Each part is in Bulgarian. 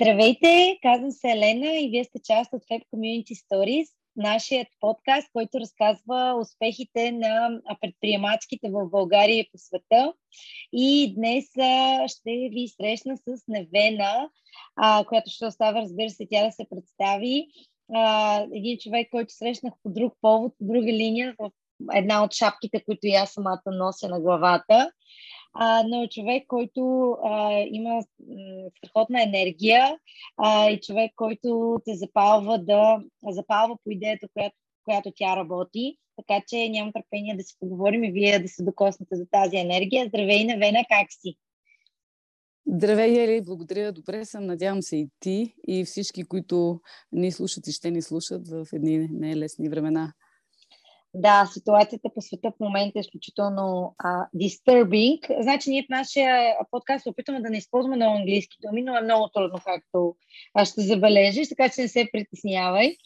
Здравейте, казвам се Елена и вие сте част от Web Community Stories, нашият подкаст, който разказва успехите на предприемачките в България и по света. И днес ще ви срещна с Невена, която ще остава, разбира се, тя да се представи. един човек, който срещнах по друг повод, по друга линия, в една от шапките, които аз самата нося на главата а, но човек, който а, има страхотна енергия а, и човек, който те запалва да запалва по идеята, която, която тя работи. Така че нямам търпение да си поговорим и вие да се докоснете за тази енергия. Здравей, Невена, как си? Здравей, Ели, благодаря. Добре съм. Надявам се и ти, и всички, които ни слушат и ще ни слушат в едни нелесни времена. Да, ситуацията по света в момента е изключително а, disturbing. Значи ние в нашия подкаст се опитваме да не използваме много английски думи, но е много трудно, както ще забележиш, така че не се притеснявай.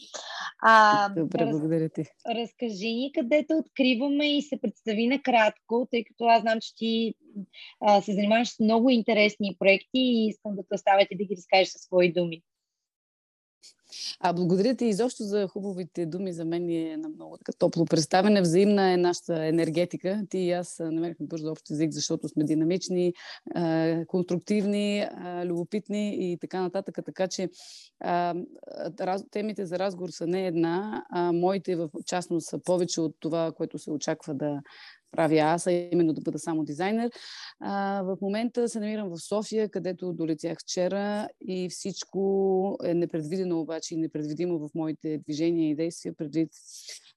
А, Добре, раз, благодаря ти. Разкажи ни където откриваме и се представи накратко, тъй като аз знам, че ти а, се занимаваш с много интересни проекти и искам да те оставя и да ги разкажеш със свои думи. А благодаря ти изобщо за хубавите думи. За мен е на много така топло представене. Взаимна е нашата енергетика. Ти и аз намерихме бързо общ език, защото сме динамични, конструктивни, любопитни и така нататък. Така че темите за разговор са не една, а моите в частност са повече от това, което се очаква да правя аз, а именно да бъда само дизайнер. А, в момента се намирам в София, където долетях вчера и всичко е непредвидено обаче и непредвидимо в моите движения и действия, предвид,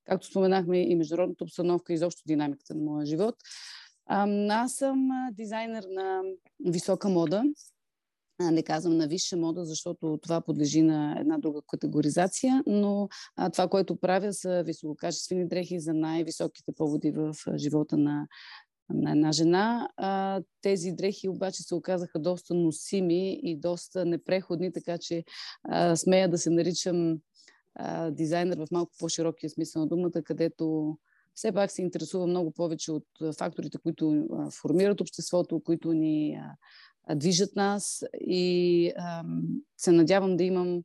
както споменахме, и международната обстановка, и изобщо динамиката на моя живот. А, аз съм дизайнер на висока мода, не казвам на висша мода, защото това подлежи на една друга категоризация, но а, това, което правя са висококачествени дрехи за най-високите поводи в живота на, на една жена. А, тези дрехи обаче се оказаха доста носими и доста непреходни, така че а, смея да се наричам а, дизайнер в малко по-широкия смисъл на думата, където все пак се интересува много повече от факторите, които формират обществото, които ни движат нас и се надявам да имам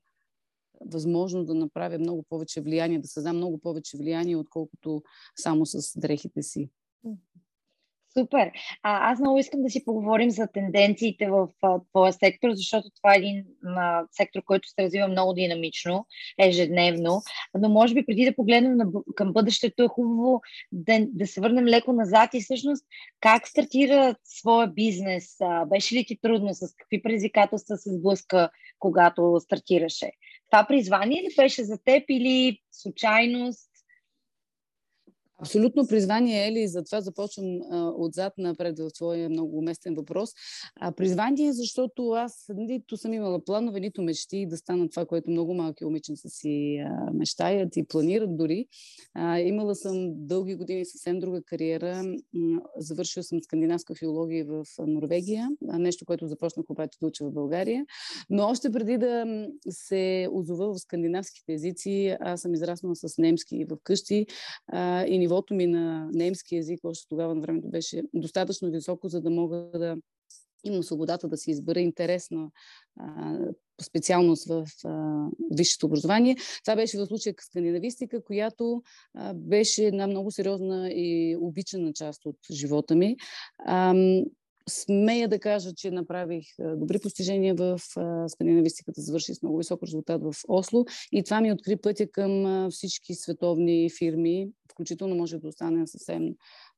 възможност да направя много повече влияние, да създам много повече влияние, отколкото само с дрехите си. Супер. А, аз много искам да си поговорим за тенденциите в твоя сектор, защото това е един а, сектор, който се развива много динамично, ежедневно. Но може би преди да погледнем на, към бъдещето е хубаво да, да се върнем леко назад и всъщност как стартира своя бизнес? А, беше ли ти трудно? С какви предизвикателства се сблъска, когато стартираше? Това призвание ли беше за теб или случайност? Абсолютно призвание, Ели, затова започвам а, отзад напред в твоя много уместен въпрос. А, призвание, защото аз нито съм имала планове, нито мечти да стана това, което много малки момиченца си а, мечтаят и планират дори. А, имала съм дълги години съвсем друга кариера. Завършила съм скандинавска филология в Норвегия, нещо, което започнах обаче да уча в България. Но още преди да се озова в скандинавските езици, аз съм израснала с немски в къщи а, и нивото ми на немски язик още тогава на времето беше достатъчно високо, за да мога да имам свободата да си избера интересна а, специалност в а, висшето образование. Това беше в случая скандинавистика, която а, беше една много сериозна и обичана част от живота ми. А, смея да кажа, че направих добри постижения в скандинавистиката, завърших с много висок резултат в Осло и това ми откри пътя към всички световни фирми, включително може да остане съвсем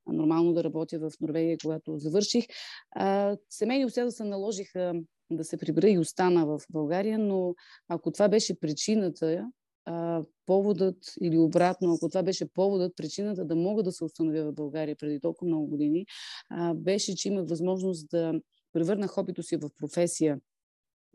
нормално да работя в Норвегия, когато завърших. Семейни обстоятелства наложиха да се прибера и остана в България, но ако това беше причината, а, поводът или обратно, ако това беше поводът, причината да мога да се установя в България преди толкова много години, а, беше, че имах възможност да превърна хобито си в професия.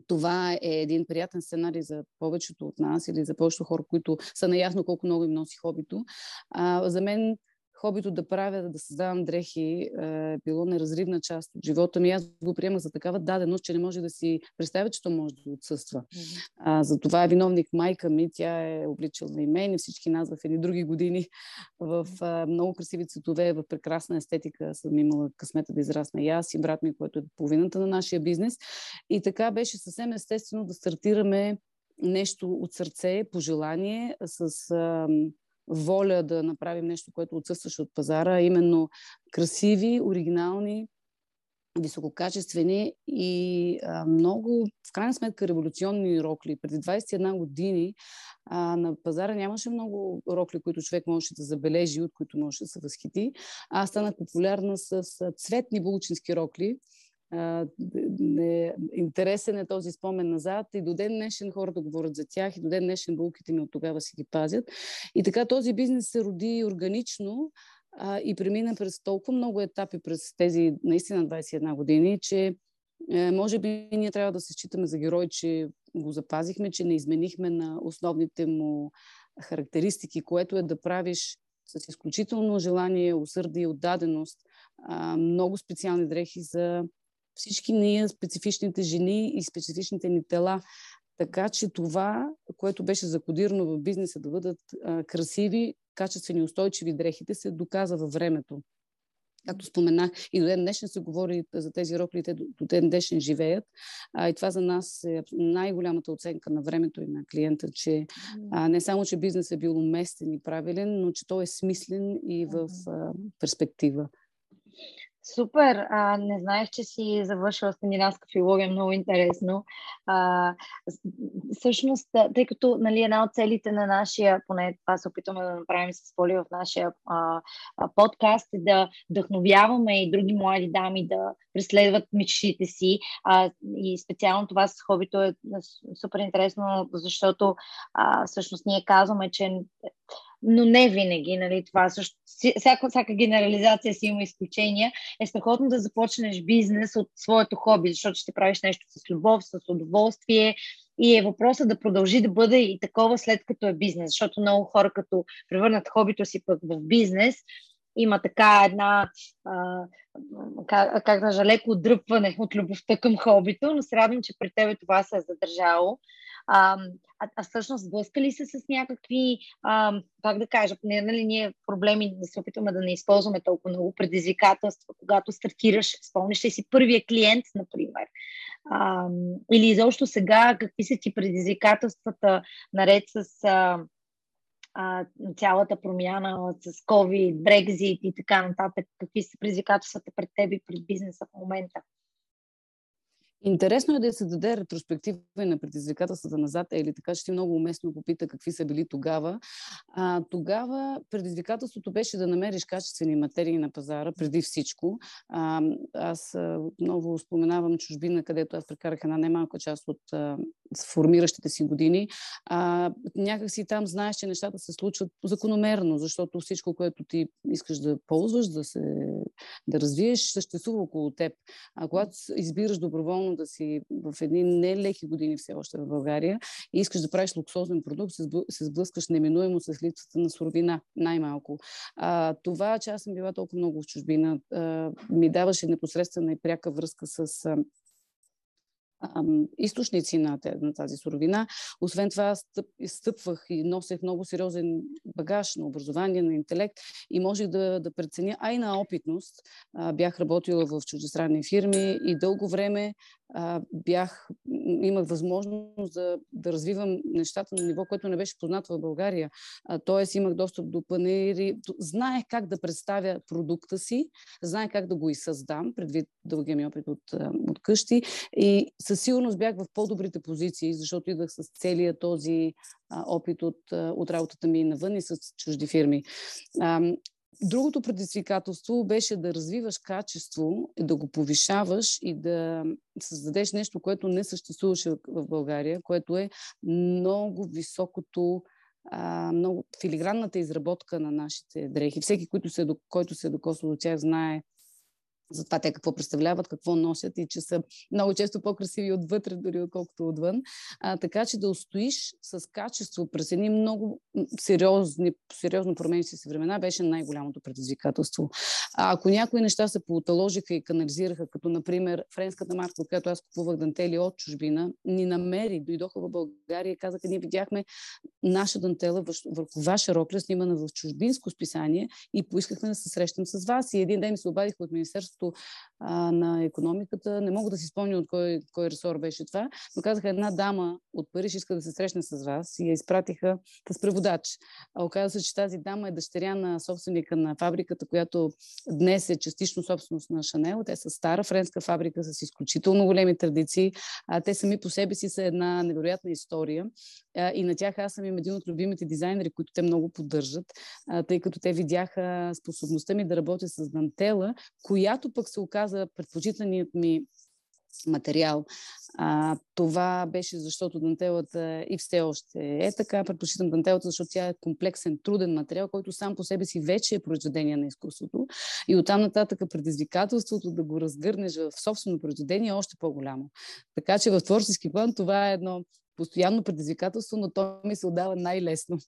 Това е един приятен сценарий за повечето от нас или за повечето хора, които са наясно колко много им носи хобито. А, за мен хобито да правя, да създавам дрехи е било неразривна част от живота ми. Аз го приемах за такава даденост, че не може да си представя, че то може да отсъства. Mm-hmm. А, за това е виновник майка ми. Тя е обличала и мен и всички нас в едни други години в а, много красиви цветове, в прекрасна естетика. Съм имала късмета да израсна и аз и брат ми, който е половината на нашия бизнес. И така беше съвсем естествено да стартираме нещо от сърце, пожелание, с а, воля да направим нещо, което отсъстваше от пазара, именно красиви, оригинални, висококачествени и а, много, в крайна сметка, революционни рокли. Преди 21 години а, на пазара нямаше много рокли, които човек можеше да забележи, от които можеше да се възхити. Аз станах популярна с цветни булчински рокли, не, интересен е този спомен назад и до ден днешен хората говорят за тях и до ден днешен булките ми от тогава си ги пазят. И така този бизнес се роди органично а, и премина през толкова много етапи през тези наистина 21 години, че е, може би ние трябва да се считаме за герой, че го запазихме, че не изменихме на основните му характеристики, което е да правиш с изключително желание, усърдие и отдаденост а, много специални дрехи за всички ние, специфичните жени и специфичните ни тела. Така че това, което беше закодирано в бизнеса да бъдат а, красиви, качествени, устойчиви дрехите, се доказа във времето. Както споменах, и до ден днешен се говори за тези рокли, те до ден днешен живеят. А, и това за нас е най-голямата оценка на времето и на клиента, че а, не само, че бизнес е бил уместен и правилен, но че той е смислен и в а, перспектива. Супер! А, не знаех, че си завършила скандинавска филология, много интересно. А, всъщност, тъй като нали, една от целите на нашия, поне това се опитваме да направим с Поли в нашия а, а, подкаст, е да вдъхновяваме и други млади дами да преследват мечтите си. А, и специално това с хобито е супер интересно, защото а, всъщност ние казваме, че но не винаги, нали, това също, всяка, всяка генерализация си има изключения, е страхотно да започнеш бизнес от своето хоби, защото ще правиш нещо с любов, с удоволствие и е въпросът да продължи да бъде и такова след като е бизнес, защото много хора като превърнат хобито си пък в бизнес, има така една, а, как, как да леко отдръпване от любовта към хобито, но се радвам, че при тебе това се е задържало. А, а, а всъщност сблъска ли се с някакви, а, как да кажа, не, нали, ние проблеми да се опитваме да не използваме толкова много предизвикателства, когато стартираш, спомниш ли си първия клиент, например, а, или изобщо сега, какви са ти предизвикателствата наред с а, а, цялата промяна с COVID, Brexit и така нататък, какви са предизвикателствата пред теб и пред бизнеса в момента? Интересно е да се даде ретроспектива на предизвикателствата назад, или така, че ти много уместно попита какви са били тогава. А, тогава предизвикателството беше да намериш качествени материи на пазара, преди всичко. А, аз много споменавам чужбина, където аз прекарах една немалка част от формиращите си години. А, някак си там знаеш, че нещата се случват закономерно, защото всичко, което ти искаш да ползваш, да, се, да развиеш, съществува около теб. А когато избираш доброволно да си в едни нелеки години все още в България и искаш да правиш луксозен продукт, се сблъскаш неминуемо с липсата на суровина, най-малко. А, това, че аз съм била толкова много в чужбина, а, ми даваше непосредствена и пряка връзка с а, източници на, тази суровина. Освен това, стъп, стъпвах и носех много сериозен багаж на образование, на интелект и можех да, да преценя, а и на опитност. Бях работила в чуждестранни фирми и дълго време бях, имах възможност да, да развивам нещата на ниво, което не беше познато в България. А, тоест имах достъп до панери, знаех как да представя продукта си, знаех как да го и създам, предвид дългия ми опит от, от къщи и със сигурност бях в по-добрите позиции, защото идвах с целия този а, опит от, от работата ми навън и с чужди фирми. А, Другото предизвикателство беше да развиваш качество, да го повишаваш и да създадеш нещо, което не съществуваше в България, което е много високото, много филигранната изработка на нашите дрехи. Всеки, който се, който е докосва до тях, знае за това те какво представляват, какво носят и че са много често по-красиви отвътре, дори отколкото отвън. А, така че да устоиш с качество през едни много сериозни, сериозно променящи се времена беше най-голямото предизвикателство. А, ако някои неща се поуталожиха и канализираха, като например френската марка, от която аз купувах дантели от чужбина, ни намери, дойдоха в България и казаха, ние видяхме наша дантела върху ваша рокля, снимана в чужбинско списание и поискахме да се срещам с вас. И един ден се обадих от Министерството Министерството а, на економиката. Не мога да си спомня от кой, кой ресор беше това, но казаха една дама от Париж иска да се срещне с вас и я изпратиха с преводач. А оказа се, че тази дама е дъщеря на собственика на фабриката, която днес е частично собственост на Шанел. Те са стара френска фабрика с изключително големи традиции. А, те сами по себе си са една невероятна история. А, и на тях аз съм им един от любимите дизайнери, които те много поддържат, а, тъй като те видяха способността ми да работя с дантела, която която пък се оказа предпочитаният ми материал. А, това беше защото дантелата и все още е така. Предпочитам дантелата, защото тя е комплексен, труден материал, който сам по себе си вече е произведение на изкуството. И оттам нататък предизвикателството да го разгърнеш в собствено произведение е още по-голямо. Така че в творчески план това е едно постоянно предизвикателство, но то ми се отдава най-лесно.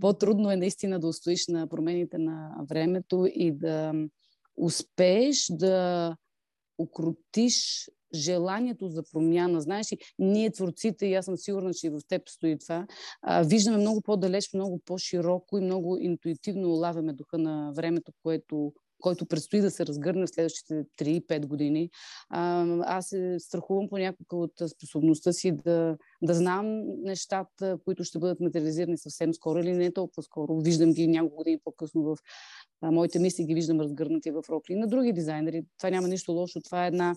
По-трудно е наистина да устоиш на промените на времето и да успееш да укротиш желанието за промяна. Знаеш ли, ние творците, и аз съм сигурна, че и в теб стои това, а, виждаме много по-далеч, много по-широко и много интуитивно улавяме духа на времето, което който предстои да се разгърне в следващите 3-5 години. Аз се страхувам понякога от способността си да, да знам нещата, които ще бъдат материализирани съвсем скоро или не толкова скоро. Виждам ги няколко години по-късно в моите мисли, ги виждам разгърнати в рокли. На други дизайнери това няма нищо лошо. Това е една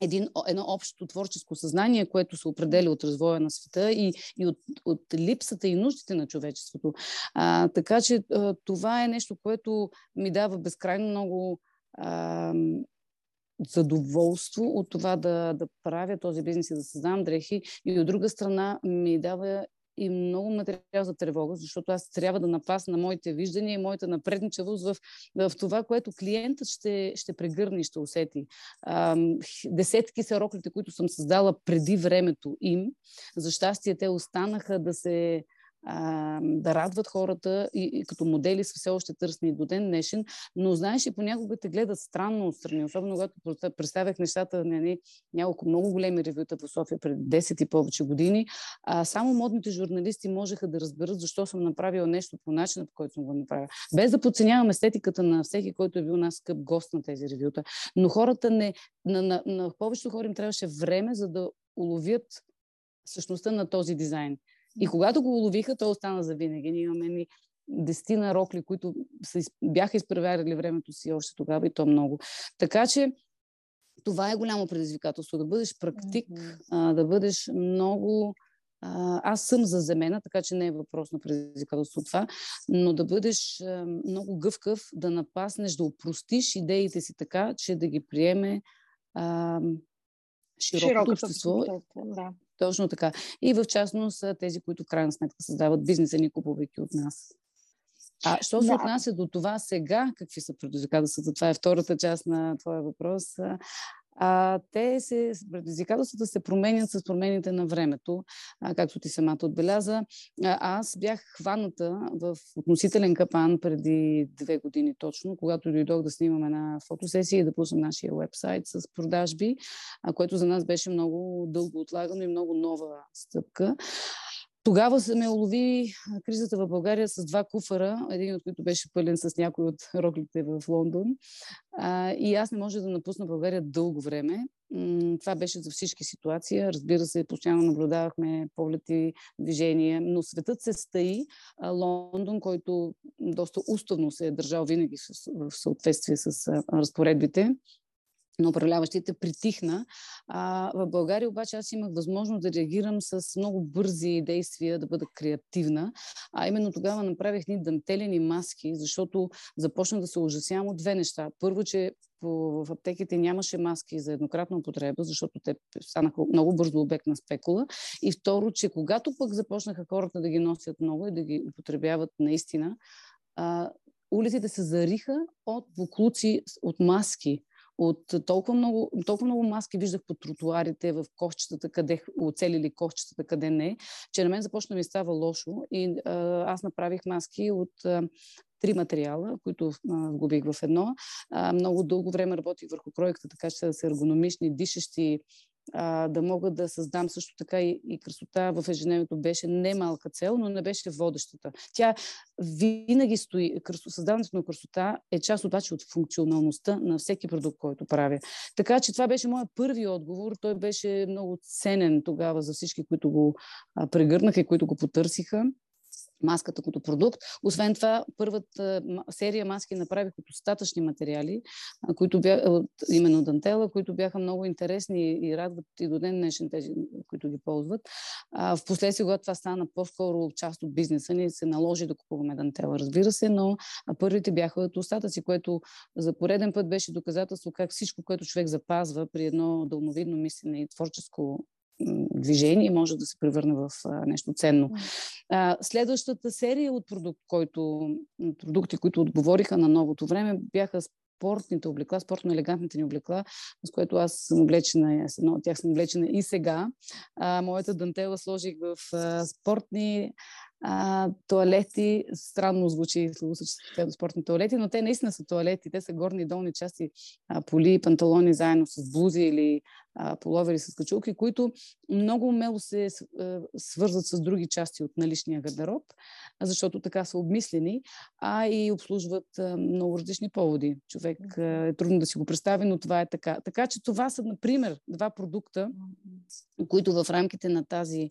един, едно общо творческо съзнание, което се определя от развоя на света и, и от, от липсата и нуждите на човечеството. А, така че а, това е нещо, което ми дава безкрайно много а, задоволство от това да, да правя този бизнес и да създавам дрехи и от друга страна ми дава и много материал за тревога, защото аз трябва да напасна моите виждания и моята напредничавост в, в това, което клиентът ще, ще прегърне и ще усети. А, десетки са роклите, които съм създала преди времето им. За щастие те останаха да се да радват хората и, и като модели са все още търсни до ден днешен, но знаеш и понякога те гледат странно отстрани, особено когато представях нещата на не, няколко много големи ревюта в София пред 10 и повече години, а, само модните журналисти можеха да разберат защо съм направила нещо по начина, по който съм го направила. Без да подценявам естетиката на всеки, който е бил нас скъп гост на тези ревюта. Но хората не, на, на, на повечето хора им трябваше време, за да уловят същността на този дизайн. И когато го уловиха, то остана за винаги. Ние имаме ни дестина рокли, които са, бяха изпреварили времето си още тогава и то много. Така че това е голямо предизвикателство. Да бъдеш практик, mm-hmm. а, да бъдеш много... А, аз съм заземена, така че не е въпрос на предизвикателство това, но да бъдеш а, много гъвкав, да напаснеш, да упростиш идеите си така, че да ги приеме а, широкото общество. Да. Точно така. И в частност тези, които в крайна сметка създават бизнеса ни, купувайки от нас. А що се да. отнася до това сега, какви са предизвикателствата? Това е втората част на твоя въпрос а, те се, предизвикателствата се променят с промените на времето, а, както ти самата отбеляза. А, аз бях хваната в относителен капан преди две години точно, когато дойдох да снимам една фотосесия и да пуснем нашия вебсайт с продажби, а, което за нас беше много дълго отлагано и много нова стъпка. Тогава се ме улови кризата в България с два куфара, един от които беше пълен с някой от роклите в Лондон. А, и аз не може да напусна България дълго време. Това беше за всички ситуации. Разбира се, постоянно наблюдавахме полети, движения, но светът се стаи. Лондон, който доста уставно се е държал винаги в съответствие с разпоредбите, на управляващите притихна. А, в България обаче аз имах възможност да реагирам с много бързи действия, да бъда креативна. А именно тогава направих ни дантелени маски, защото започна да се ужасявам от две неща. Първо, че в аптеките нямаше маски за еднократна употреба, защото те станаха много бързо обект на спекула. И второ, че когато пък започнаха хората да ги носят много и да ги употребяват наистина, а, улиците се зариха от буклуци, от маски, от толкова много, толкова много маски виждах по тротуарите, в кошчетата, къде оцелили кошчетата, къде не, че на мен започна ми става лошо и а, аз направих маски от а, три материала, които а, губих в едно. А, много дълго време работих върху кройката, така че да са ергономични, дишащи, а, да мога да създам също така и, и красота в ежедневието беше не малка цел, но не беше водещата. Тя винаги стои, създаването на красота е част обаче от функционалността на всеки продукт, който правя. Така че това беше моят първи отговор. Той беше много ценен тогава за всички, които го а, прегърнаха и които го потърсиха маската като продукт. Освен това, първата серия маски направих от остатъчни материали, които бяха именно дантела, които бяха много интересни и радват и до ден днешен тези, които ги ползват. Впоследствие, когато това стана по-скоро част от бизнеса ни, се наложи да купуваме дантела, разбира се, но първите бяха от остатъци, което за пореден път беше доказателство как всичко, което човек запазва при едно дълновидно мислене и творческо движение може да се превърне в нещо ценно. Следващата серия от продукт, който, продукти, които отговориха на новото време, бяха спортните облекла, спортно-елегантните ни облекла, с което аз съм облечена, с едно от тях съм облечена и сега. А, моята дантела сложих в а, спортни а, туалети. Странно звучи словосъчетанието спортни туалети, но те наистина са туалети. Те са горни и долни части, а, поли и панталони заедно с блузи или а, половери с качулки, които много умело се свързват с други части от наличния гардероб, защото така са обмислени, а и обслужват а, много различни поводи. Човек а, е трудно да си го представи, но това е така. Така че това са, например, два продукта, които в рамките на тази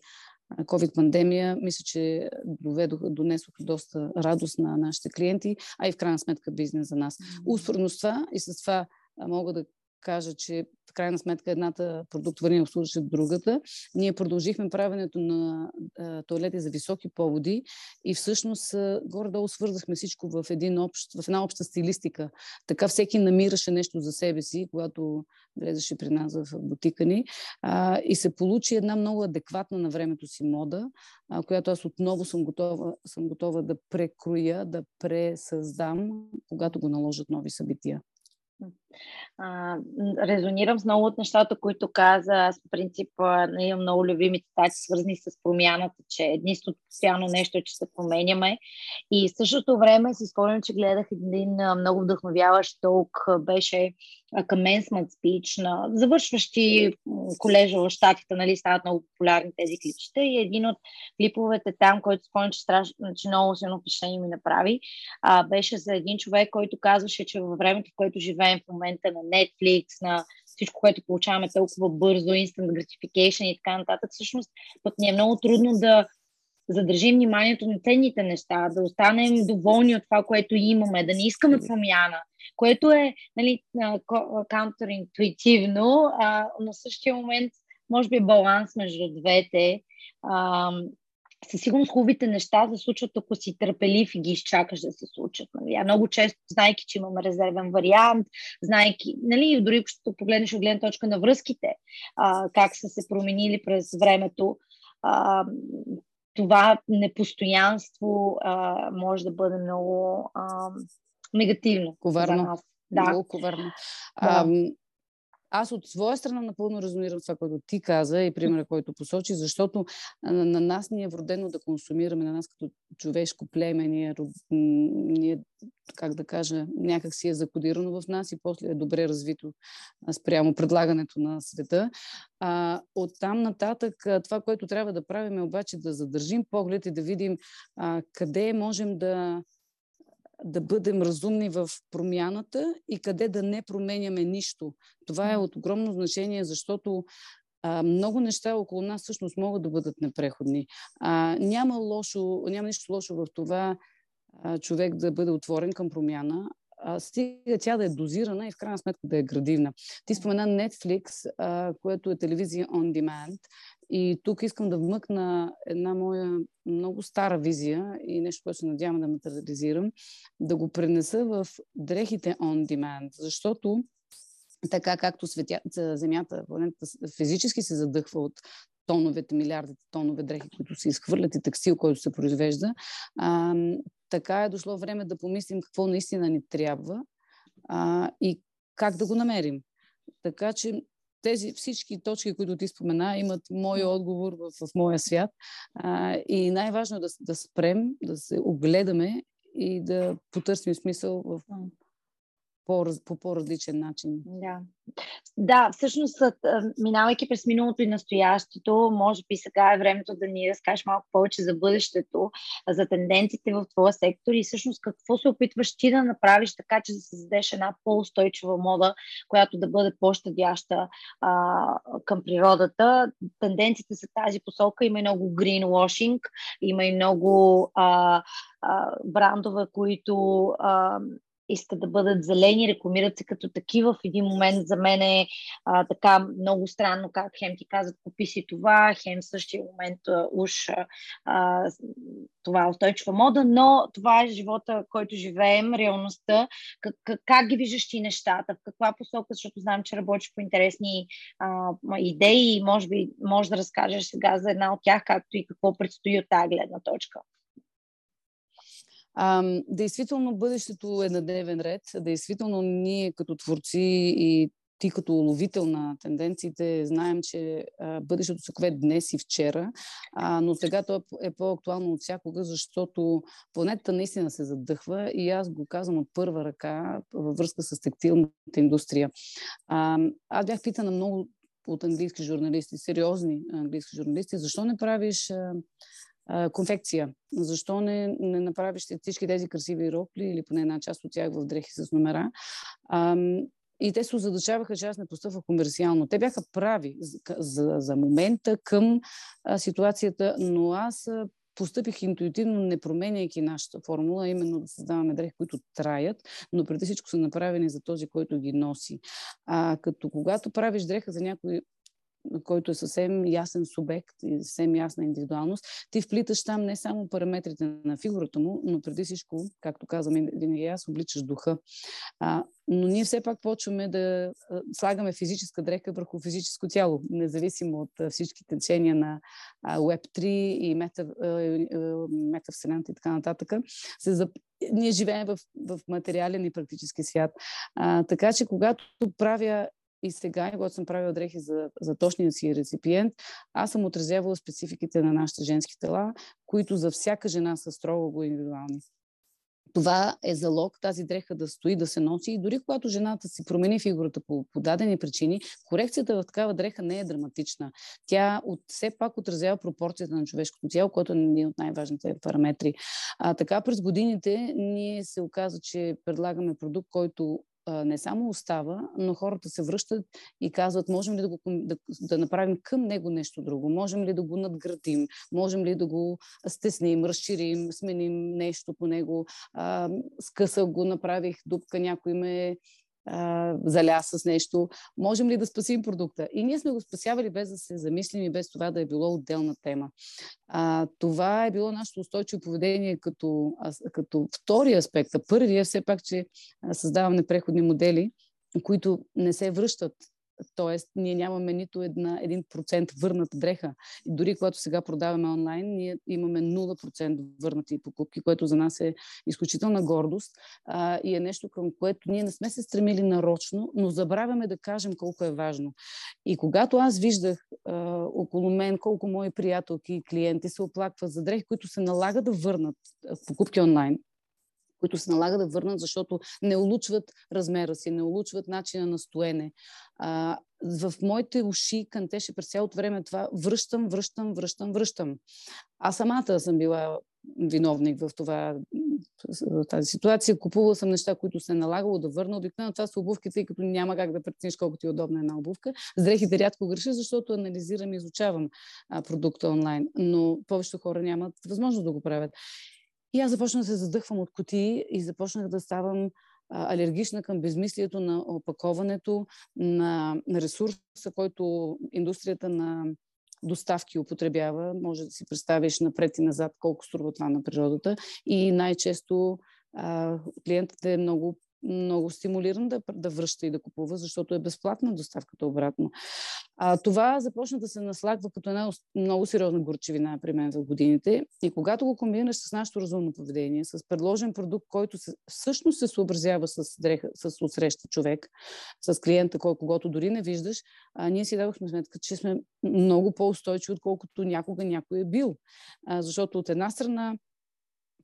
COVID-пандемия, мисля, че доведоха, донесоха доста радост на нашите клиенти, а и в крайна сметка бизнес за нас. Успоредно с това и с това мога да кажа, че в крайна сметка едната продукт върни обслужваше другата. Ние продължихме правенето на а, туалети за високи поводи и всъщност а, горе-долу свързахме всичко в, един общ, в една обща стилистика. Така всеки намираше нещо за себе си, когато влезеше при нас в бутика ни. А, и се получи една много адекватна на времето си мода, а, която аз отново съм готова, съм готова да прекроя, да пресъздам, когато го наложат нови събития. А, резонирам с много от нещата, които каза. Аз, по принцип, имам много любими цитати, свързани с промяната, че единството постоянно нещо е, че се променяме. И в същото време си спомням, че гледах един много вдъхновяващ толк, беше commencement speech на завършващи колежа в Штатите, нали, стават много популярни тези клипчета и един от клиповете там, който спомням, че, страш... че много силно впечатление ми направи, а, беше за един човек, който казваше, че във времето, в което живеем в момента на Netflix, на всичко, което получаваме толкова бързо, instant gratification и така нататък, всъщност пък ни е много трудно да задържим вниманието на ценните неща, да останем доволни от това, което имаме, да не искаме промяна, което е нали, каунтеринтуитивно, но в същия момент може би баланс между двете. Със сигурност хубавите неща се случват, ако си търпелив и ги изчакаш да се случат. Нали? А много често, знайки, че имаме резервен вариант, знайки, нали, дори ако погледнеш от гледна точка на връзките, а, как са се променили през времето, а, това непостоянство а, може да бъде много а, негативно коварно. за нас. Да. Много коварно. Да. А, аз от своя страна напълно резонирам това, което ти каза и примера, който посочи, защото на нас ни е вродено да консумираме, на нас като човешко племе, ние, ние как да кажа, някак си е закодирано в нас и после е добре развито спрямо предлагането на света. А, от там нататък това, което трябва да правим е обаче да задържим поглед и да видим а, къде можем да да бъдем разумни в промяната и къде да не променяме нищо. Това е от огромно значение, защото а, много неща около нас всъщност могат да бъдат непреходни. А, няма, лошо, няма нищо лошо в това а, човек да бъде отворен към промяна, стига тя да е дозирана и в крайна сметка да е градивна. Ти спомена Netflix, а, което е телевизия on demand. И тук искам да вмъкна една моя много стара визия и нещо, което се надявам да материализирам, да го пренеса в дрехите on demand, защото така както светя, Земята, планетата физически се задъхва от тоновете, милиардите тонове дрехи, които се изхвърлят и текстил, който се произвежда, така е дошло време да помислим какво наистина ни трябва а, и как да го намерим. Така че тези всички точки, които ти спомена, имат моя отговор в, в моя свят. А, и най-важно е да, да спрем, да се огледаме и да потърсим смисъл в по, по по-различен начин. Да. да, всъщност, минавайки през миналото и настоящето, може би сега е времето да ни разкажеш малко повече за бъдещето, за тенденциите в твоя сектор и всъщност какво се опитваш ти да направиш така, че да създадеш една по-устойчива мода, която да бъде по-щадяща а, към природата. Тенденциите са тази посока. Има и много greenwashing, има и много а, а, брандове, които а, искат да бъдат зелени, рекламират се като такива. В един момент за мен е а, така много странно как хем ти казват купи си това, хем в същия момент а, уж а, това е устойчива мода, но това е живота, който живеем, реалността. Как, как, ги виждаш ти нещата, в каква посока, защото знам, че работиш по интересни а, идеи и може би може да разкажеш сега за една от тях, както и какво предстои от тази гледна точка. А, действително бъдещето е на дневен ред. Действително ние като творци и ти като уловител на тенденциите знаем, че а, бъдещето се кове днес и вчера, а, но сега то е по-актуално от всякога, защото планетата наистина се задъхва и аз го казвам от първа ръка във връзка с текстилната индустрия. А, аз бях питана много от английски журналисти, сериозни английски журналисти, защо не правиш конфекция. Защо не, не направиш всички тези красиви рокли или поне една част от тях в дрехи с номера? А, и те се озадачаваха, че аз не постъпвах комерциално. Те бяха прави за, за, за момента към а, ситуацията, но аз постъпих интуитивно, не променяйки нашата формула, именно да създаваме дрехи, които траят, но преди всичко са направени за този, който ги носи. А като когато правиш дреха за някой който е съвсем ясен субект и съвсем ясна индивидуалност, ти вплиташ там не само параметрите на фигурата му, но преди всичко, както казвам винаги аз, обличаш духа. А, но ние все пак почваме да слагаме физическа дреха върху физическо тяло, независимо от всички течения на Web3 и мета, и така нататък. Се зап... Ние живеем в, в материален и практически свят. А, така че, когато правя и сега, когато съм правила дрехи за, за точния си реципиент, аз съм отразявала спецификите на нашите женски тела, които за всяка жена са строго индивидуални. Това е залог тази дреха да стои, да се носи и дори когато жената си промени фигурата по, по дадени причини, корекцията в такава дреха не е драматична. Тя от, все пак отразява пропорцията на човешкото тяло, което е един от най-важните параметри. А, така през годините ние се оказа, че предлагаме продукт, който не само остава, но хората се връщат и казват, можем ли да, го, да, да направим към него нещо друго, можем ли да го надградим, можем ли да го стесним, разширим, сменим нещо по него. А, скъса го направих, дупка някой ме заля с нещо, можем ли да спасим продукта? И ние сме го спасявали без да се замислим и без това да е било отделна тема. А, това е било нашето устойчиво поведение като, а, като втори аспект. А първият е все пак, че създаваме преходни модели, които не се връщат Тоест, ние нямаме нито една, един процент върната дреха. И дори когато сега продаваме онлайн, ние имаме 0% върнати покупки, което за нас е изключителна гордост а, и е нещо, към което ние не сме се стремили нарочно, но забравяме да кажем колко е важно. И когато аз виждах а, около мен колко мои приятелки и клиенти се оплакват за дрехи, които се налага да върнат покупки онлайн, които се налага да върнат, защото не улучват размера си, не улучват начина на стоене. А, в моите уши кантеше през цялото време това връщам, връщам, връщам, връщам. Аз самата съм била виновник в това, тази ситуация. Купувала съм неща, които се е налагало да върна. Обикновено това са обувките, тъй като няма как да прецениш колко ти е удобна една обувка. С дрехите рядко греша, защото анализирам и изучавам продукта онлайн. Но повечето хора нямат възможност да го правят. И аз започнах да се задъхвам от кутии и започнах да ставам алергична към безмислието на опаковането, на, на ресурса, който индустрията на доставки употребява. Може да си представиш напред и назад колко струва това на природата. И най-често а, клиентът е много много стимулиран да, да връща и да купува, защото е безплатна доставката обратно. А, това започна да се наслагва като една много сериозна горчевина при мен в годините. И когато го комбинираш с нашето разумно поведение, с предложен продукт, който се, всъщност се съобразява с, дреха, с отсреща човек, с клиента, кой, когото дори не виждаш, а, ние си дадохме сметка, че сме много по-устойчиви, отколкото някога някой е бил. А, защото от една страна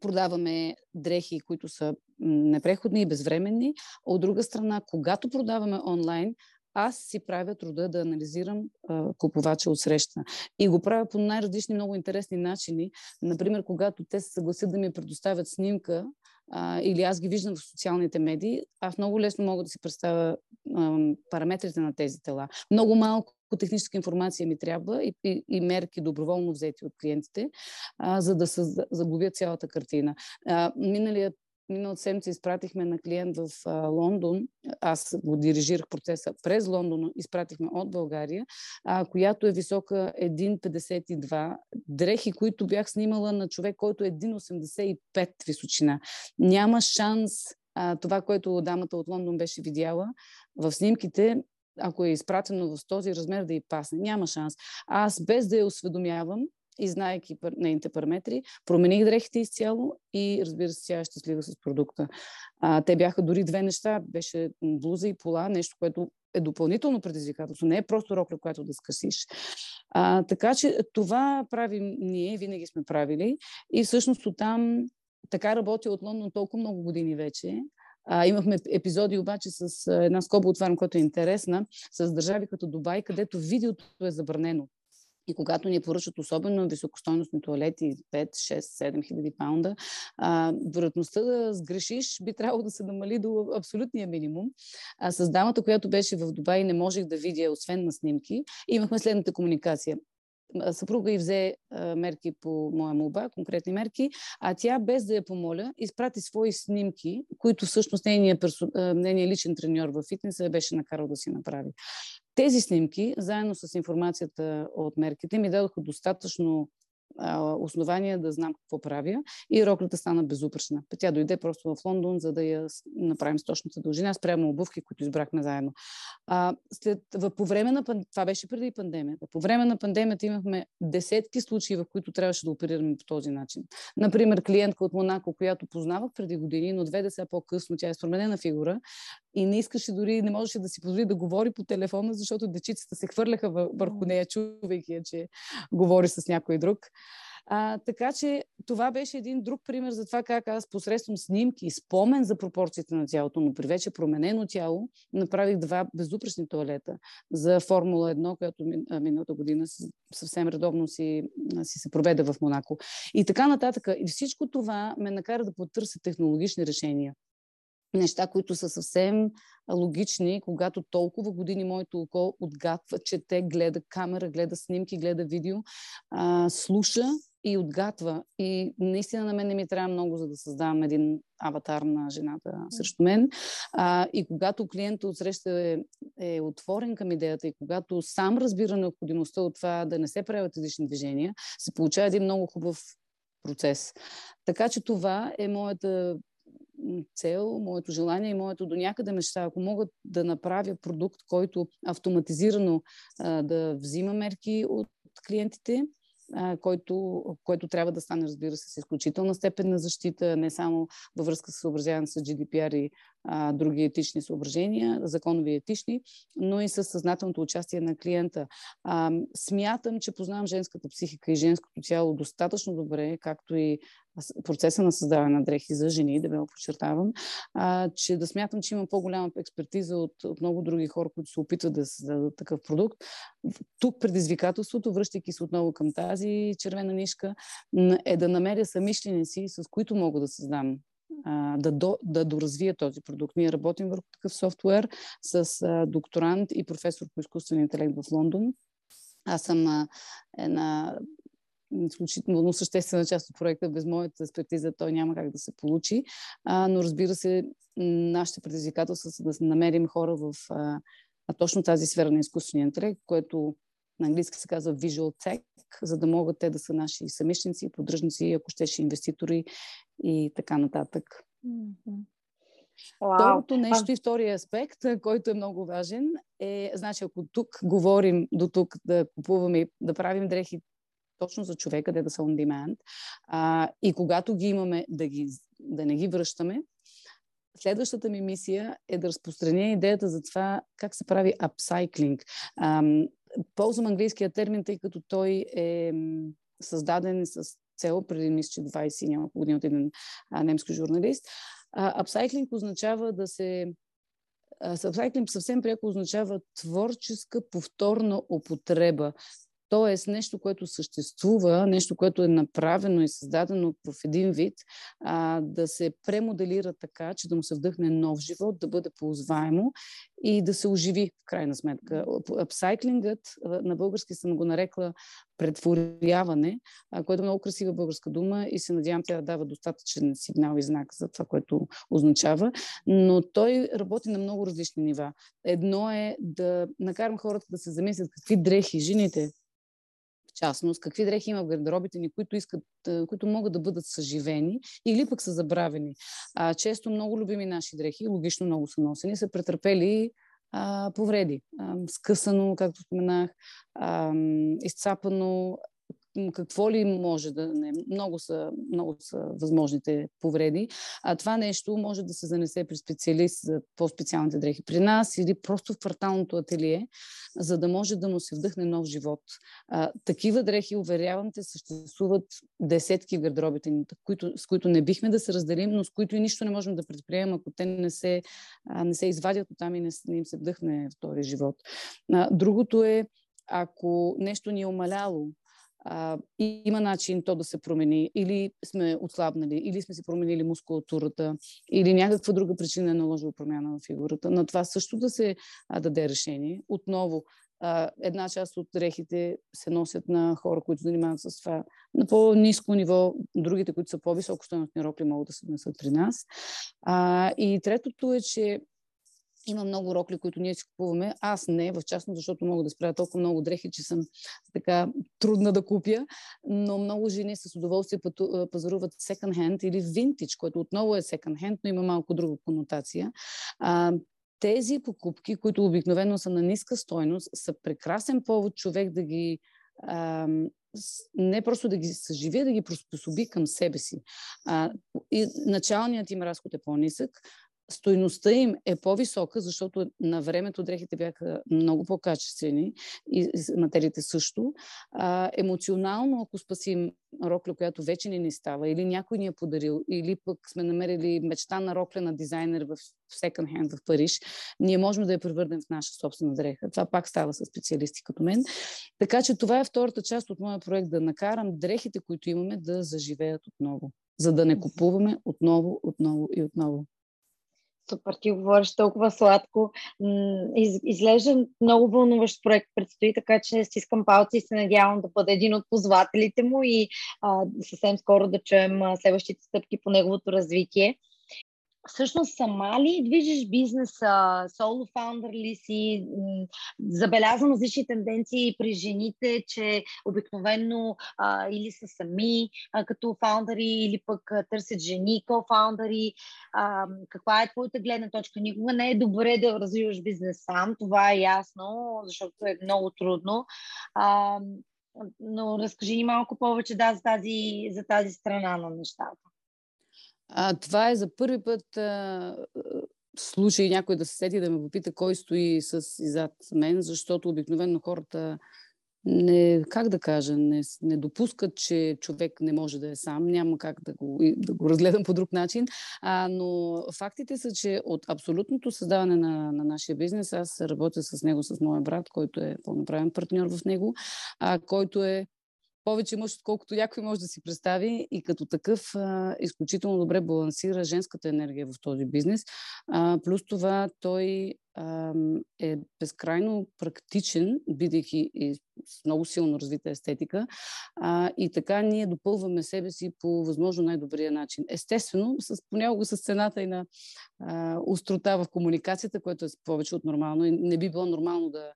продаваме дрехи, които са непреходни и безвременни. От друга страна, когато продаваме онлайн, аз си правя труда да анализирам а, купувача от среща. И го правя по най-различни, много интересни начини. Например, когато те се съгласят да ми предоставят снимка, а, или аз ги виждам в социалните медии, аз много лесно мога да си представя а, параметрите на тези тела. Много малко техническа информация ми трябва и, и, и мерки доброволно взети от клиентите, а, за да се загубя цялата картина. А, миналият Миналата седмица изпратихме на клиент в а, Лондон. Аз го дирижирах процеса през Лондон, изпратихме от България, а, която е висока 1,52. Дрехи, които бях снимала на човек, който е 1,85 височина. Няма шанс а, това, което дамата от Лондон беше видяла в снимките, ако е изпратено в този размер да й пасне. Няма шанс. Аз без да я осведомявам, и знаеки нейните параметри, промених дрехите изцяло и разбира се, тя е щастлива с продукта. А, те бяха дори две неща. Беше блуза и пола, нещо, което е допълнително предизвикателство. Не е просто рокля, която да скъсиш. А, така че това правим ние, винаги сме правили. И всъщност оттам така работя от Лондон толкова много години вече. А, имахме епизоди обаче с една скоба отварям, която е интересна, с държави като Дубай, където видеото е забранено. И когато ни поръчат особено високостойностни туалети, 5, 6, 7 хиляди паунда, а, вероятността да сгрешиш би трябвало да се намали до абсолютния минимум. А, с дамата, която беше в Дубай, не можех да видя, освен на снимки. Имахме следната комуникация съпруга и взе а, мерки по моя молба, конкретни мерки, а тя без да я помоля, изпрати свои снимки, които всъщност нейният, персо... нейният личен треньор в фитнеса беше накарал да си направи. Тези снимки, заедно с информацията от мерките, ми дадоха достатъчно основания да знам какво правя и роклята стана безупречна. Тя дойде просто в Лондон, за да я направим с точната дължина, спрямо обувки, които избрахме заедно. А, след, в, по време на това беше преди пандемията. По време на пандемията имахме десетки случаи, в които трябваше да оперираме по този начин. Например, клиентка от Монако, която познавах преди години, но две деца по-късно, тя е с променена фигура и не искаше дори, не можеше да си позволи да говори по телефона, защото дечицата се хвърляха върху нея, чувайки я, че говори с някой друг. А, така че това беше един друг пример за това как аз посредством снимки, спомен за пропорциите на тялото, но при вече променено тяло, направих два безупречни туалета за Формула 1, която миналата година съвсем редовно си, си се проведе в Монако. И така нататък. И всичко това ме накара да потърся технологични решения неща, които са съвсем логични, когато толкова години моето око отгатва, чете, гледа камера, гледа снимки, гледа видео, а, слуша и отгатва. И наистина на мен не ми трябва много, за да създавам един аватар на жената срещу мен. А, и когато клиентът отсреща е, е отворен към идеята и когато сам разбира необходимостта от това да не се правят излишни движения, се получава един много хубав процес. Така че това е моята цел, моето желание и моето до някъде мечта, ако мога да направя продукт, който автоматизирано а, да взима мерки от клиентите, а, който, който трябва да стане, разбира се, с изключителна степен на защита, не само във връзка с съобразяване с GDPR и а, други етични съображения, законови етични, но и с съзнателното участие на клиента. А, смятам, че познавам женската психика и женското тяло достатъчно добре, както и процеса на създаване на дрехи за жени, да го подчертавам, а, че да смятам, че има по-голяма експертиза от, от много други хора, които се опитват да създадат такъв продукт. Тук предизвикателството, връщайки се отново към тази червена нишка, е да намеря самишленици, с които мога да създам да, до, да доразвия този продукт. Ние работим върху такъв софтуер с а, докторант и професор по изкуствен интелект в Лондон. Аз съм а, една изключително съществена част от проекта. Без моята експертиза той няма как да се получи. А, но разбира се, нашите предизвикателства са да намерим хора в а, точно тази сфера на изкуствения интелект, което на английски се казва Visual Tech, за да могат те да са наши самишници, поддръжници, ако щеше инвеститори и така нататък. Второто нещо и втория аспект, който е много важен, е, значи, ако тук говорим до тук да купуваме, да правим дрехи точно за човека, да са on demand, а, и когато ги имаме, да, ги, да не ги връщаме, следващата ми мисия е да разпространя идеята за това как се прави апсайклинг. ползвам английския термин, тъй като той е създаден с цел преди мисля, че 20 няколко години от един а, немски журналист. Апсайклинг означава да се Апсайклинг съвсем пряко означава творческа повторна употреба. Тоест, нещо, което съществува, нещо, което е направено и създадено в един вид, а, да се премоделира така, че да му се вдъхне нов живот, да бъде ползваемо и да се оживи в крайна сметка. Апсайклингът, на български съм го нарекла претворяване, което е много красива българска дума и се надявам тя да дава достатъчен сигнал и знак за това, което означава. Но той работи на много различни нива. Едно е да накарам хората да се замислят какви дрехи жените частност, какви дрехи има в гардеробите ни, които, искат, които могат да бъдат съживени или пък са забравени. А, често много любими наши дрехи, логично много са носени, са претърпели а, повреди. А, скъсано, както споменах, а, изцапано, какво ли може да не. Много са, много са възможните повреди. А това нещо може да се занесе при специалист за по-специалните дрехи при нас или просто в кварталното ателие, за да може да му се вдъхне нов живот. А, такива дрехи, уверявам те, съществуват десетки в гардеробите ни, които, с които не бихме да се разделим, но с които и нищо не можем да предприемем, ако те не се, а, не се извадят от там и не, не им се вдъхне втори живот. А, другото е, ако нещо ни е омаляло, а, и има начин то да се промени, или сме отслабнали, или сме си променили мускулатурата, или някаква друга причина е наложила промяна в фигурата. На това също да се а, даде решение. Отново, а, една част от дрехите се носят на хора, които занимават с това на по-низко ниво, другите, които са по-високо стоеностни рокли, могат да се несат при нас. А, и третото е, че има много рокли, които ние си купуваме. Аз не, в частност, защото мога да спря толкова много дрехи, че съм така трудна да купя. Но много жени с удоволствие пазаруват second hand или vintage, което отново е second hand, но има малко друга конотация. А, тези покупки, които обикновено са на ниска стойност, са прекрасен повод човек да ги а, не просто да ги съживи, да ги приспособи към себе си. А, и началният им разход е по-нисък, стойността им е по-висока, защото на времето дрехите бяха много по-качествени и материите също. А, емоционално, ако спасим рокля, която вече ни не става, или някой ни е подарил, или пък сме намерили мечта на рокля на дизайнер в секонд хенд в Париж, ние можем да я превърнем в наша собствена дреха. Това пак става с специалисти като мен. Така че това е втората част от моя проект, да накарам дрехите, които имаме, да заживеят отново за да не купуваме отново, отново и отново. Супер, ти говориш толкова сладко. Из, изглежда много вълнуващ проект предстои, така че стискам палци и се надявам да бъде един от позвателите му и а, съвсем скоро да чуем следващите стъпки по неговото развитие всъщност сама ли движиш бизнеса, соло фаундър ли си? Забелязвам различни тенденции при жените, че обикновено а, или са сами а, като фаундъри, или пък а, търсят жени кофаундъри. А, каква е твоята гледна точка? Никога не е добре да развиваш бизнес сам, това е ясно, защото е много трудно. А, но разкажи ни малко повече да, за, тази, за тази страна на нещата. А, това е за първи път а, случай някой да се сети да ме попита кой стои с и зад мен, защото обикновено хората не, как да кажа, не, не допускат, че човек не може да е сам. Няма как да го, да го разгледам по друг начин. А, но фактите са, че от абсолютното създаване на, на нашия бизнес, аз работя с него, с моя брат, който е пълноправен партньор в него, а, който е повече мъж, отколкото някой може да си представи и като такъв а, изключително добре балансира женската енергия в този бизнес. А, плюс това той а, е безкрайно практичен, бидейки и с много силно развита естетика. А, и така ние допълваме себе си по възможно най-добрия начин. Естествено, с, понякога с цената и на а, острота в комуникацията, което е повече от нормално. И не би било нормално да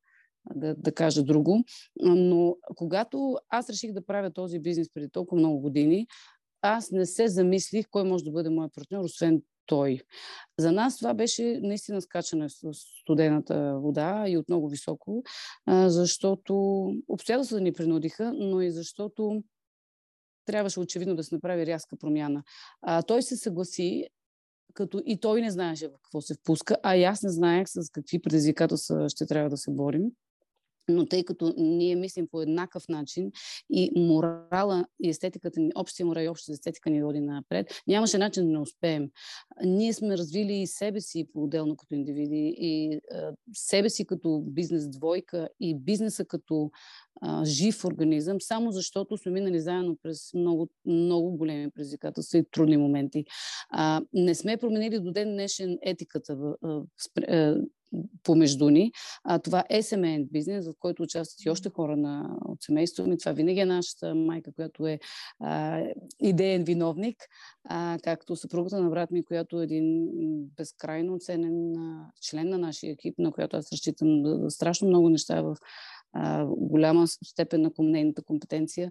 да, да кажа друго. Но когато аз реших да правя този бизнес преди толкова много години, аз не се замислих кой може да бъде моят партньор, освен той. За нас това беше наистина скачане с студената вода и от много високо, защото обстоятелствата ни принудиха, но и защото трябваше очевидно да се направи рязка промяна. А, той се съгласи, като и той не знаеше в какво се впуска, а и аз не знаех с какви предизвикателства ще трябва да се борим но тъй като ние мислим по еднакъв начин и морала и естетиката ни, общия морал и общата естетика ни води напред, нямаше начин да не успеем. Ние сме развили и себе си по-отделно като индивиди, и а, себе си като бизнес двойка, и бизнеса като а, жив организъм, само защото сме минали заедно през много, много големи предизвикателства и трудни моменти. А, не сме променили до ден днешен етиката в, в, в помежду ни. А, това е семейен бизнес, в който участват и още хора на, от семейството ми. Това винаги е нашата майка, която е а, идеен виновник, а, както съпругата на брат ми, която е един безкрайно ценен а, член на нашия екип, на която аз разчитам страшно много неща в а, голяма степен на нейната компетенция.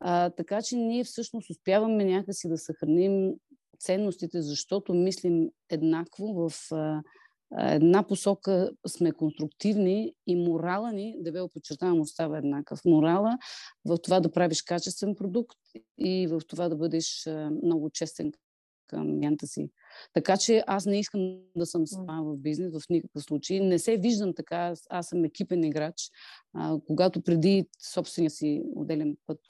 А, така че ние всъщност успяваме някакси да съхраним ценностите, защото мислим еднакво в а, една посока сме конструктивни и морала ни, дебело подчертавам, остава еднакъв. Морала в това да правиш качествен продукт и в това да бъдеш много честен към мянта си. Така че аз не искам да съм сама в бизнес в никакъв случай. Не се виждам така. Аз съм екипен играч. А, когато преди собствения си отделен път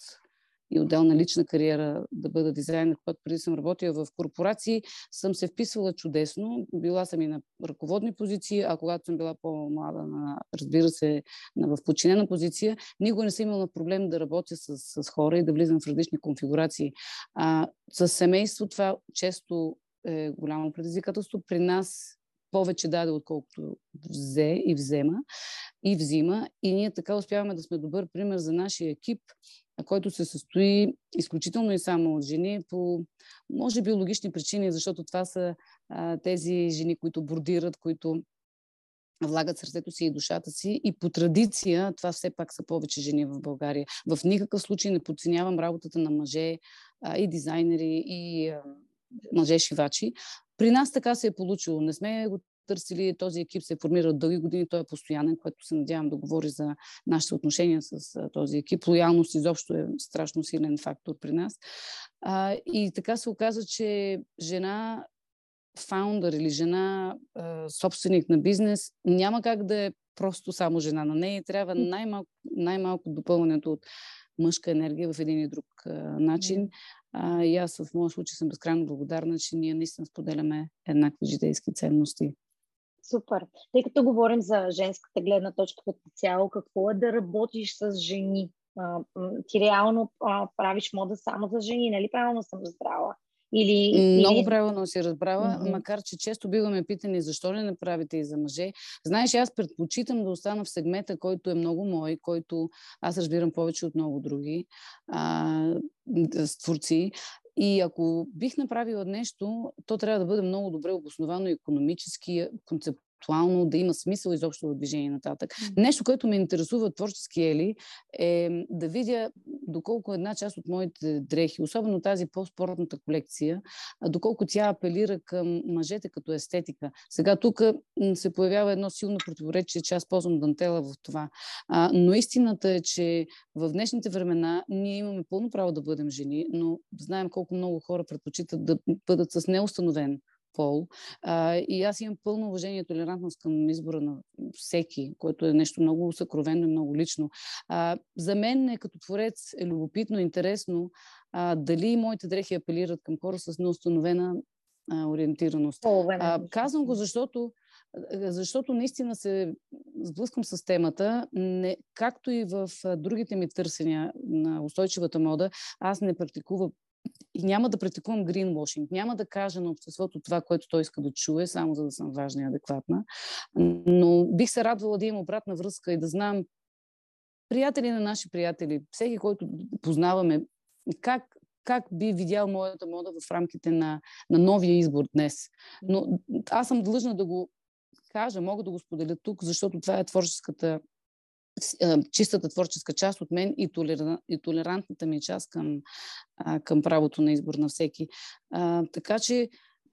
и отделна лична кариера да бъда дизайнер, когато преди съм работила в корпорации, съм се вписвала чудесно. Била съм и на ръководни позиции, а когато съм била по-млада, на, разбира се, на, в подчинена позиция, никога не съм имала проблем да работя с, с хора и да влизам в различни конфигурации. А, с семейство това често е голямо предизвикателство. При нас повече даде, отколкото взе и взема и взима. И ние така успяваме да сме добър пример за нашия екип, който се състои изключително и само от жени по, може би, логични причини, защото това са а, тези жени, които бордират, които влагат сърцето си и душата си. И по традиция това все пак са повече жени в България. В никакъв случай не подценявам работата на мъже а, и дизайнери, и а, мъже-шивачи. При нас така се е получило. Не сме го търсили. Този екип се формира от дълги години, той е постоянен, което се надявам да говори за нашите отношения с този екип. Лоялност изобщо е страшно силен фактор при нас. А, и така се оказа, че жена фаундър или жена а, собственик на бизнес няма как да е просто само жена. На нея трябва най-малко, най-малко допълването от мъжка енергия в един и друг а, начин. А, и аз в моят случай съм безкрайно благодарна, че ние наистина споделяме еднакви житейски ценности. Супер. Тъй като говорим за женската гледна точка като цяло, какво е да работиш с жени? А, ти реално а, правиш мода само за жени, нали правилно съм разбрала? Или, Много или... правилно си разбрала, mm-hmm. макар че често биваме питани защо не направите и за мъже. Знаеш, аз предпочитам да остана в сегмента, който е много мой, който аз разбирам повече от много други а, творци. И ако бих направила нещо, то трябва да бъде много добре обосновано економически, концеп актуално, да има смисъл изобщо в движение нататък. Нещо, което ме интересува творчески Ели, е да видя доколко една част от моите дрехи, особено тази по-спортната колекция, доколко тя апелира към мъжете като естетика. Сега тук се появява едно силно противоречие, че аз ползвам дантела в това. А, но истината е, че в днешните времена ние имаме пълно право да бъдем жени, но знаем колко много хора предпочитат да бъдат с неустановен пол. А, и аз имам пълно уважение и толерантност към избора на всеки, което е нещо много съкровенно и много лично. А, за мен е като творец е любопитно, интересно а, дали моите дрехи апелират към хора с неустановена а, ориентираност. А, казвам го, защото защото наистина се сблъскам с темата, не, както и в другите ми търсения на устойчивата мода, аз не практикувам и няма да практикувам гринвошинг, няма да кажа на обществото това, което той иска да чуе, само за да съм важна и адекватна. Но бих се радвала да имам обратна връзка и да знам приятели на наши приятели, всеки, който познаваме, как, как би видял моята мода в рамките на, на новия избор днес. Но аз съм длъжна да го кажа, мога да го споделя тук, защото това е творческата чистата творческа част от мен и, толера, и толерантната ми част към, към правото на избор на всеки. Така че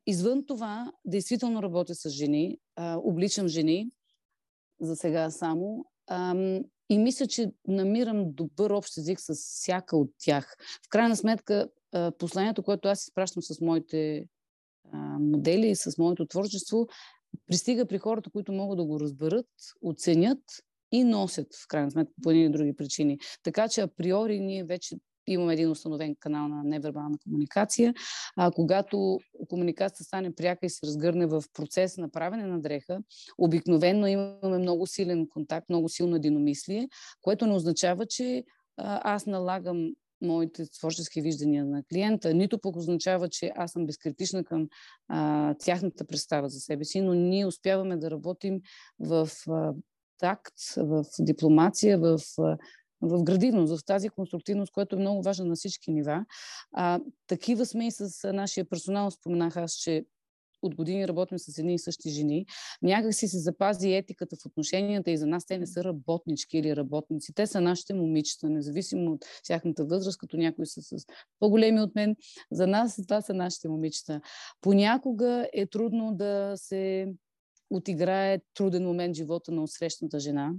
извън това, действително работя с жени, обличам жени, за сега само. И мисля, че намирам добър общ език с всяка от тях. В крайна сметка, посланието, което аз изпращам с моите модели и с моето творчество, пристига при хората, които могат да го разберат, оценят и носят, в крайна сметка, по едни и други причини. Така че априори ние вече имаме един установен канал на невербална комуникация. А, когато комуникацията стане пряка и се разгърне в процес на правене на дреха, обикновено имаме много силен контакт, много силно единомислие, което не означава, че аз налагам моите творчески виждания на клиента, нито пък означава, че аз съм безкритична към а, тяхната представа за себе си, но ние успяваме да работим в а, такт, в дипломация, в в градивност, в тази конструктивност, което е много важна на всички нива. А, такива сме и с нашия персонал. Споменах аз, че от години работим с едни и същи жени. Някак си се запази етиката в отношенията и за нас те не са работнички или работници. Те са нашите момичета, независимо от тяхната възраст, като някои са с по-големи от мен. За нас това са нашите момичета. Понякога е трудно да се отиграе труден момент в живота на усрещната жена,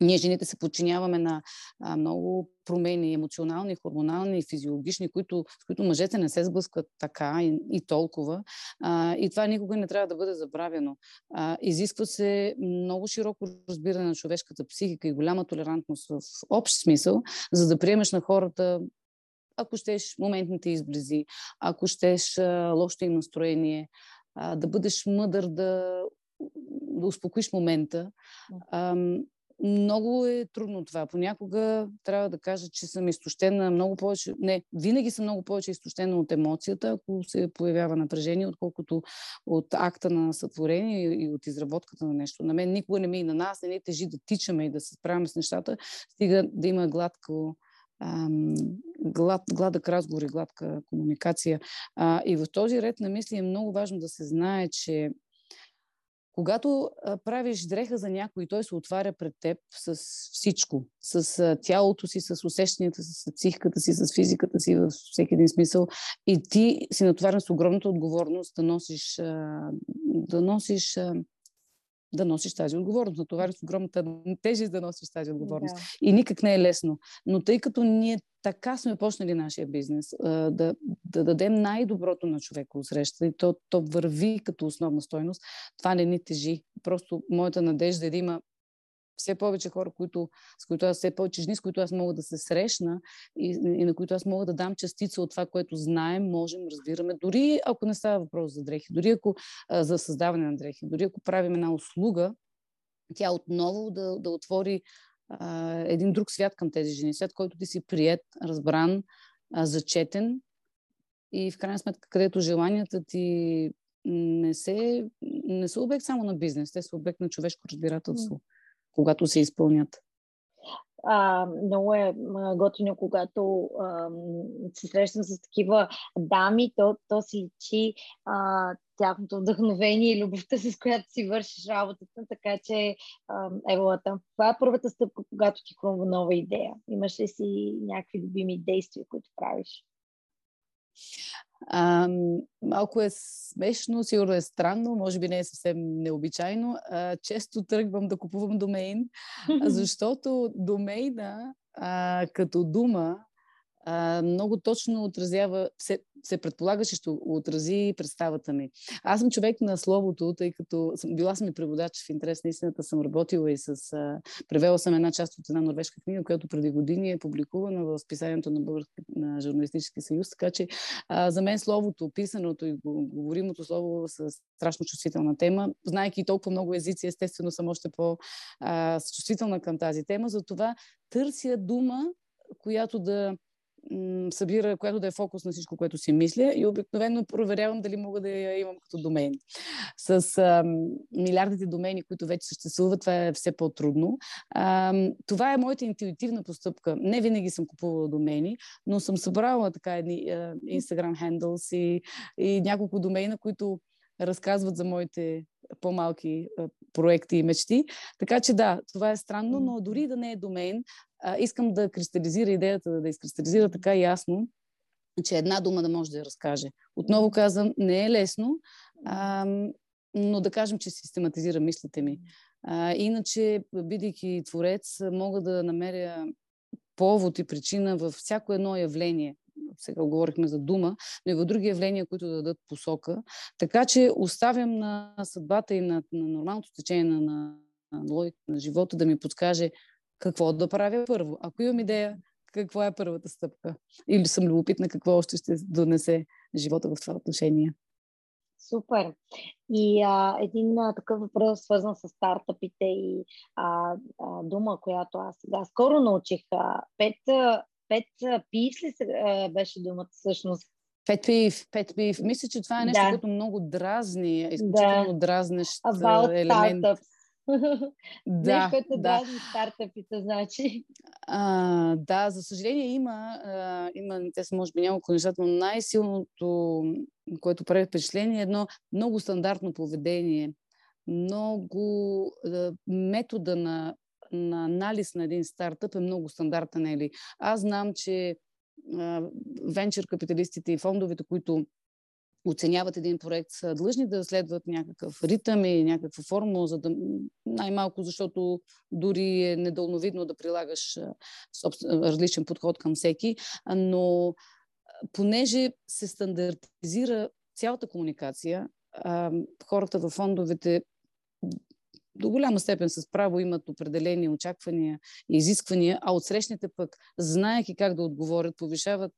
ние жените се подчиняваме на а, много промени, емоционални, хормонални, физиологични, които, с които мъжете не се сблъскват така и, и толкова. А, и това никога не трябва да бъде забравено. А, изисква се много широко разбиране на човешката психика и голяма толерантност в общ смисъл, за да приемеш на хората ако щеш моментните изблизи, ако щеш лошото им настроение, да бъдеш мъдър да, да успокоиш момента. А, много е трудно това. Понякога трябва да кажа, че съм изтощена много повече. Не, винаги съм много повече изтощена от емоцията, ако се появява напрежение, отколкото от акта на сътворение и от изработката на нещо. На мен никога не ми и на нас не ни тежи да тичаме и да се справяме с нещата, стига да има гладко ам, глад, гладък разговор и гладка комуникация. А, и в този ред на мисли е много важно да се знае, че когато а, правиш дреха за някой, той се отваря пред теб с всичко. С а, тялото си, с усещанията с психиката си, с физиката си, във всеки един смисъл. И ти си натоварен с огромната отговорност да носиш, а, да носиш а, да носиш тази отговорност. Натоварен с огромната тежест да носиш тази отговорност. Да. И никак не е лесно. Но тъй като ние така сме почнали нашия бизнес, да, да дадем най-доброто на човека среща и то, то върви като основна стойност, това не ни тежи. Просто моята надежда е да има все повече хора, които, с които аз, все повече жени, с които аз мога да се срещна и, и на които аз мога да дам частица от това, което знаем, можем, разбираме. Дори ако не става въпрос за дрехи, дори ако а, за създаване на дрехи, дори ако правим една услуга, тя отново да, да отвори а, един друг свят към тези жени. Свят, който ти си прият, разбран, а, зачетен и в крайна сметка, където желанията ти не, се, не са обект само на бизнес, те са обект на човешко разбирателство. Когато се изпълнят. А, много е готино, когато а, се срещам с такива дами, то, то си личи а, тяхното вдъхновение и любовта, с която си вършиш работата, така че еволата. Това е първата стъпка, когато ти хрумва нова идея. Имаш ли си някакви любими действия, които правиш? А, малко е смешно, сигурно е странно, може би не е съвсем необичайно. А, често тръгвам да купувам домейн, защото домейна а, като дума а, много точно отразява, се, се предполага, че ще отрази представата ми. Аз съм човек на словото, тъй като съм, била съм и преводач в интерес на истината, съм работила и с... А, превела съм една част от една норвежка книга, която преди години е публикувана в списанието на Български на журналистически съюз, така че а, за мен словото, писаното и говоримото слово са страшно чувствителна тема. Знайки толкова много езици, естествено съм още по-чувствителна към тази тема, затова търся дума, която да събира, която да е фокус на всичко, което си мисля и обикновено проверявам дали мога да я имам като домен. С а, милиардите домени, които вече съществуват, това е все по-трудно. А, това е моята интуитивна постъпка. Не винаги съм купувала домени, но съм събрала така едни Instagram handles и, и няколко домена, които разказват за моите по-малки проекти и мечти. Така че да, това е странно, но дори да не е домен, а, искам да кристализира идеята, да изкристализира така ясно, че една дума да може да я разкаже. Отново казвам, не е лесно, а, но да кажем, че систематизира мислите ми. А, иначе, бидейки творец, мога да намеря повод и причина във всяко едно явление. Сега говорихме за дума, но и в други явления, които да дадат посока. Така че оставям на съдбата и на, на нормалното течение на, на, логика на живота да ми подскаже какво да правя първо. Ако имам идея, какво е първата стъпка? Или съм любопитна какво още ще донесе живота в това отношение? Супер. И а, един а, такъв въпрос, свързан с стартъпите и а, а, дума, която аз сега скоро научих. А, пет, пет пив ли се, а, беше думата всъщност? Пет пив, пет пив. Мисля, че това е нещо, да. което много дразни, изключително да. дразнещ About елемент. Startups. Да, Нещо, което да. дразни стартъпите, значи. А, да, за съжаление има, а, има, те са може би няколко нещата, но най-силното, което прави впечатление е едно много стандартно поведение, много а, метода на, на анализ на един стартъп е много стандартен. Или. Аз знам, че венчър капиталистите и фондовете, които оценяват един проект, са длъжни да следват някакъв ритъм и някаква формула, за да най-малко, защото дори е недълновидно да прилагаш различен подход към всеки, но понеже се стандартизира цялата комуникация, хората в фондовете до голяма степен с право имат определени очаквания и изисквания, а отсрещните пък, знаеки как да отговорят, повишават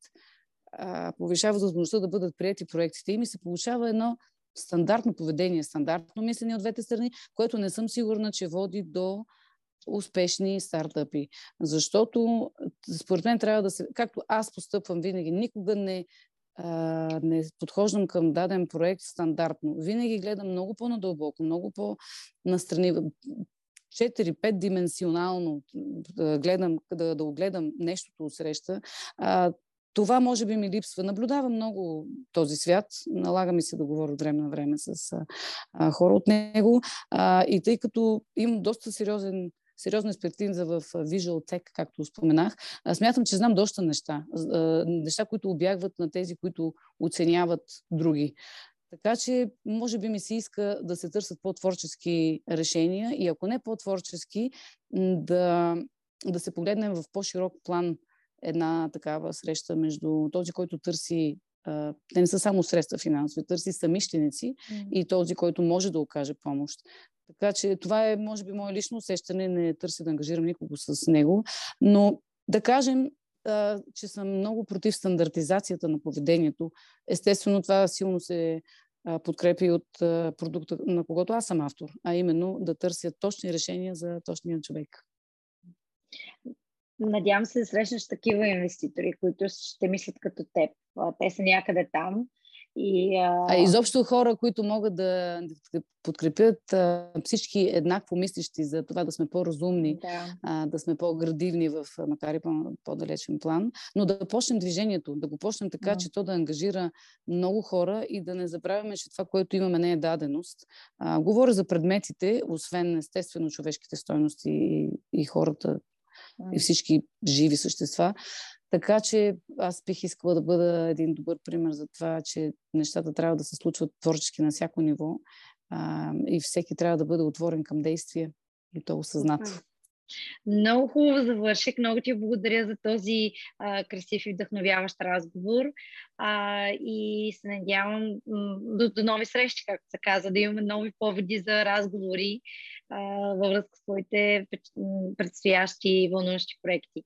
повишава възможността да бъдат прияти проектите им и се получава едно стандартно поведение, стандартно мислене от двете страни, което не съм сигурна, че води до успешни стартъпи. Защото, според мен, трябва да се. Както аз постъпвам винаги, никога не, а, не подхождам към даден проект стандартно. Винаги гледам много по-надълбоко, много по-настрани. 4-5 дименсионално да гледам, да, да огледам нещото от среща, а, това може би ми липсва. Наблюдавам много този свят. Налага ми се да говоря от време на време с а, хора от него. А, и тъй като имам доста сериозен сериозна експертиза в Visual Tech, както споменах. Смятам, че знам доста неща. Неща, които обягват на тези, които оценяват други. Така че, може би ми се иска да се търсят по-творчески решения и ако не по-творчески, да, да се погледнем в по-широк план една такава среща между този, който търси те не са само средства финансови, търси самищеници mm. и този, който може да окаже помощ. Така че това е, може би, мое лично усещане, не търся да ангажирам никого с него, но да кажем, а, че съм много против стандартизацията на поведението. Естествено, това силно се а, подкрепи от а, продукта, на когото аз съм автор, а именно да търся точни решения за точния човек. Надявам се да срещнеш такива инвеститори, които ще мислят като теб. Те са някъде там. И, а... а изобщо хора, които могат да подкрепят а, всички еднакво мислещи за това да сме по-разумни, да, а, да сме по-градивни в, макар и по-далечен план, но да почнем движението, да го почнем така, да. че то да ангажира много хора и да не забравяме, че това, което имаме, не е даденост. А, говоря за предметите, освен естествено човешките стойности и, и хората, и всички живи същества. Така че аз бих искала да бъда един добър пример за това, че нещата трябва да се случват творчески на всяко ниво а, и всеки трябва да бъде отворен към действие и то осъзнат. Много хубаво завърших. Много ти благодаря за този а, красив и вдъхновяващ разговор. А, и се надявам до, до нови срещи, както се каза, да имаме нови поводи за разговори а, във връзка с своите предстоящи и вълнуващи проекти.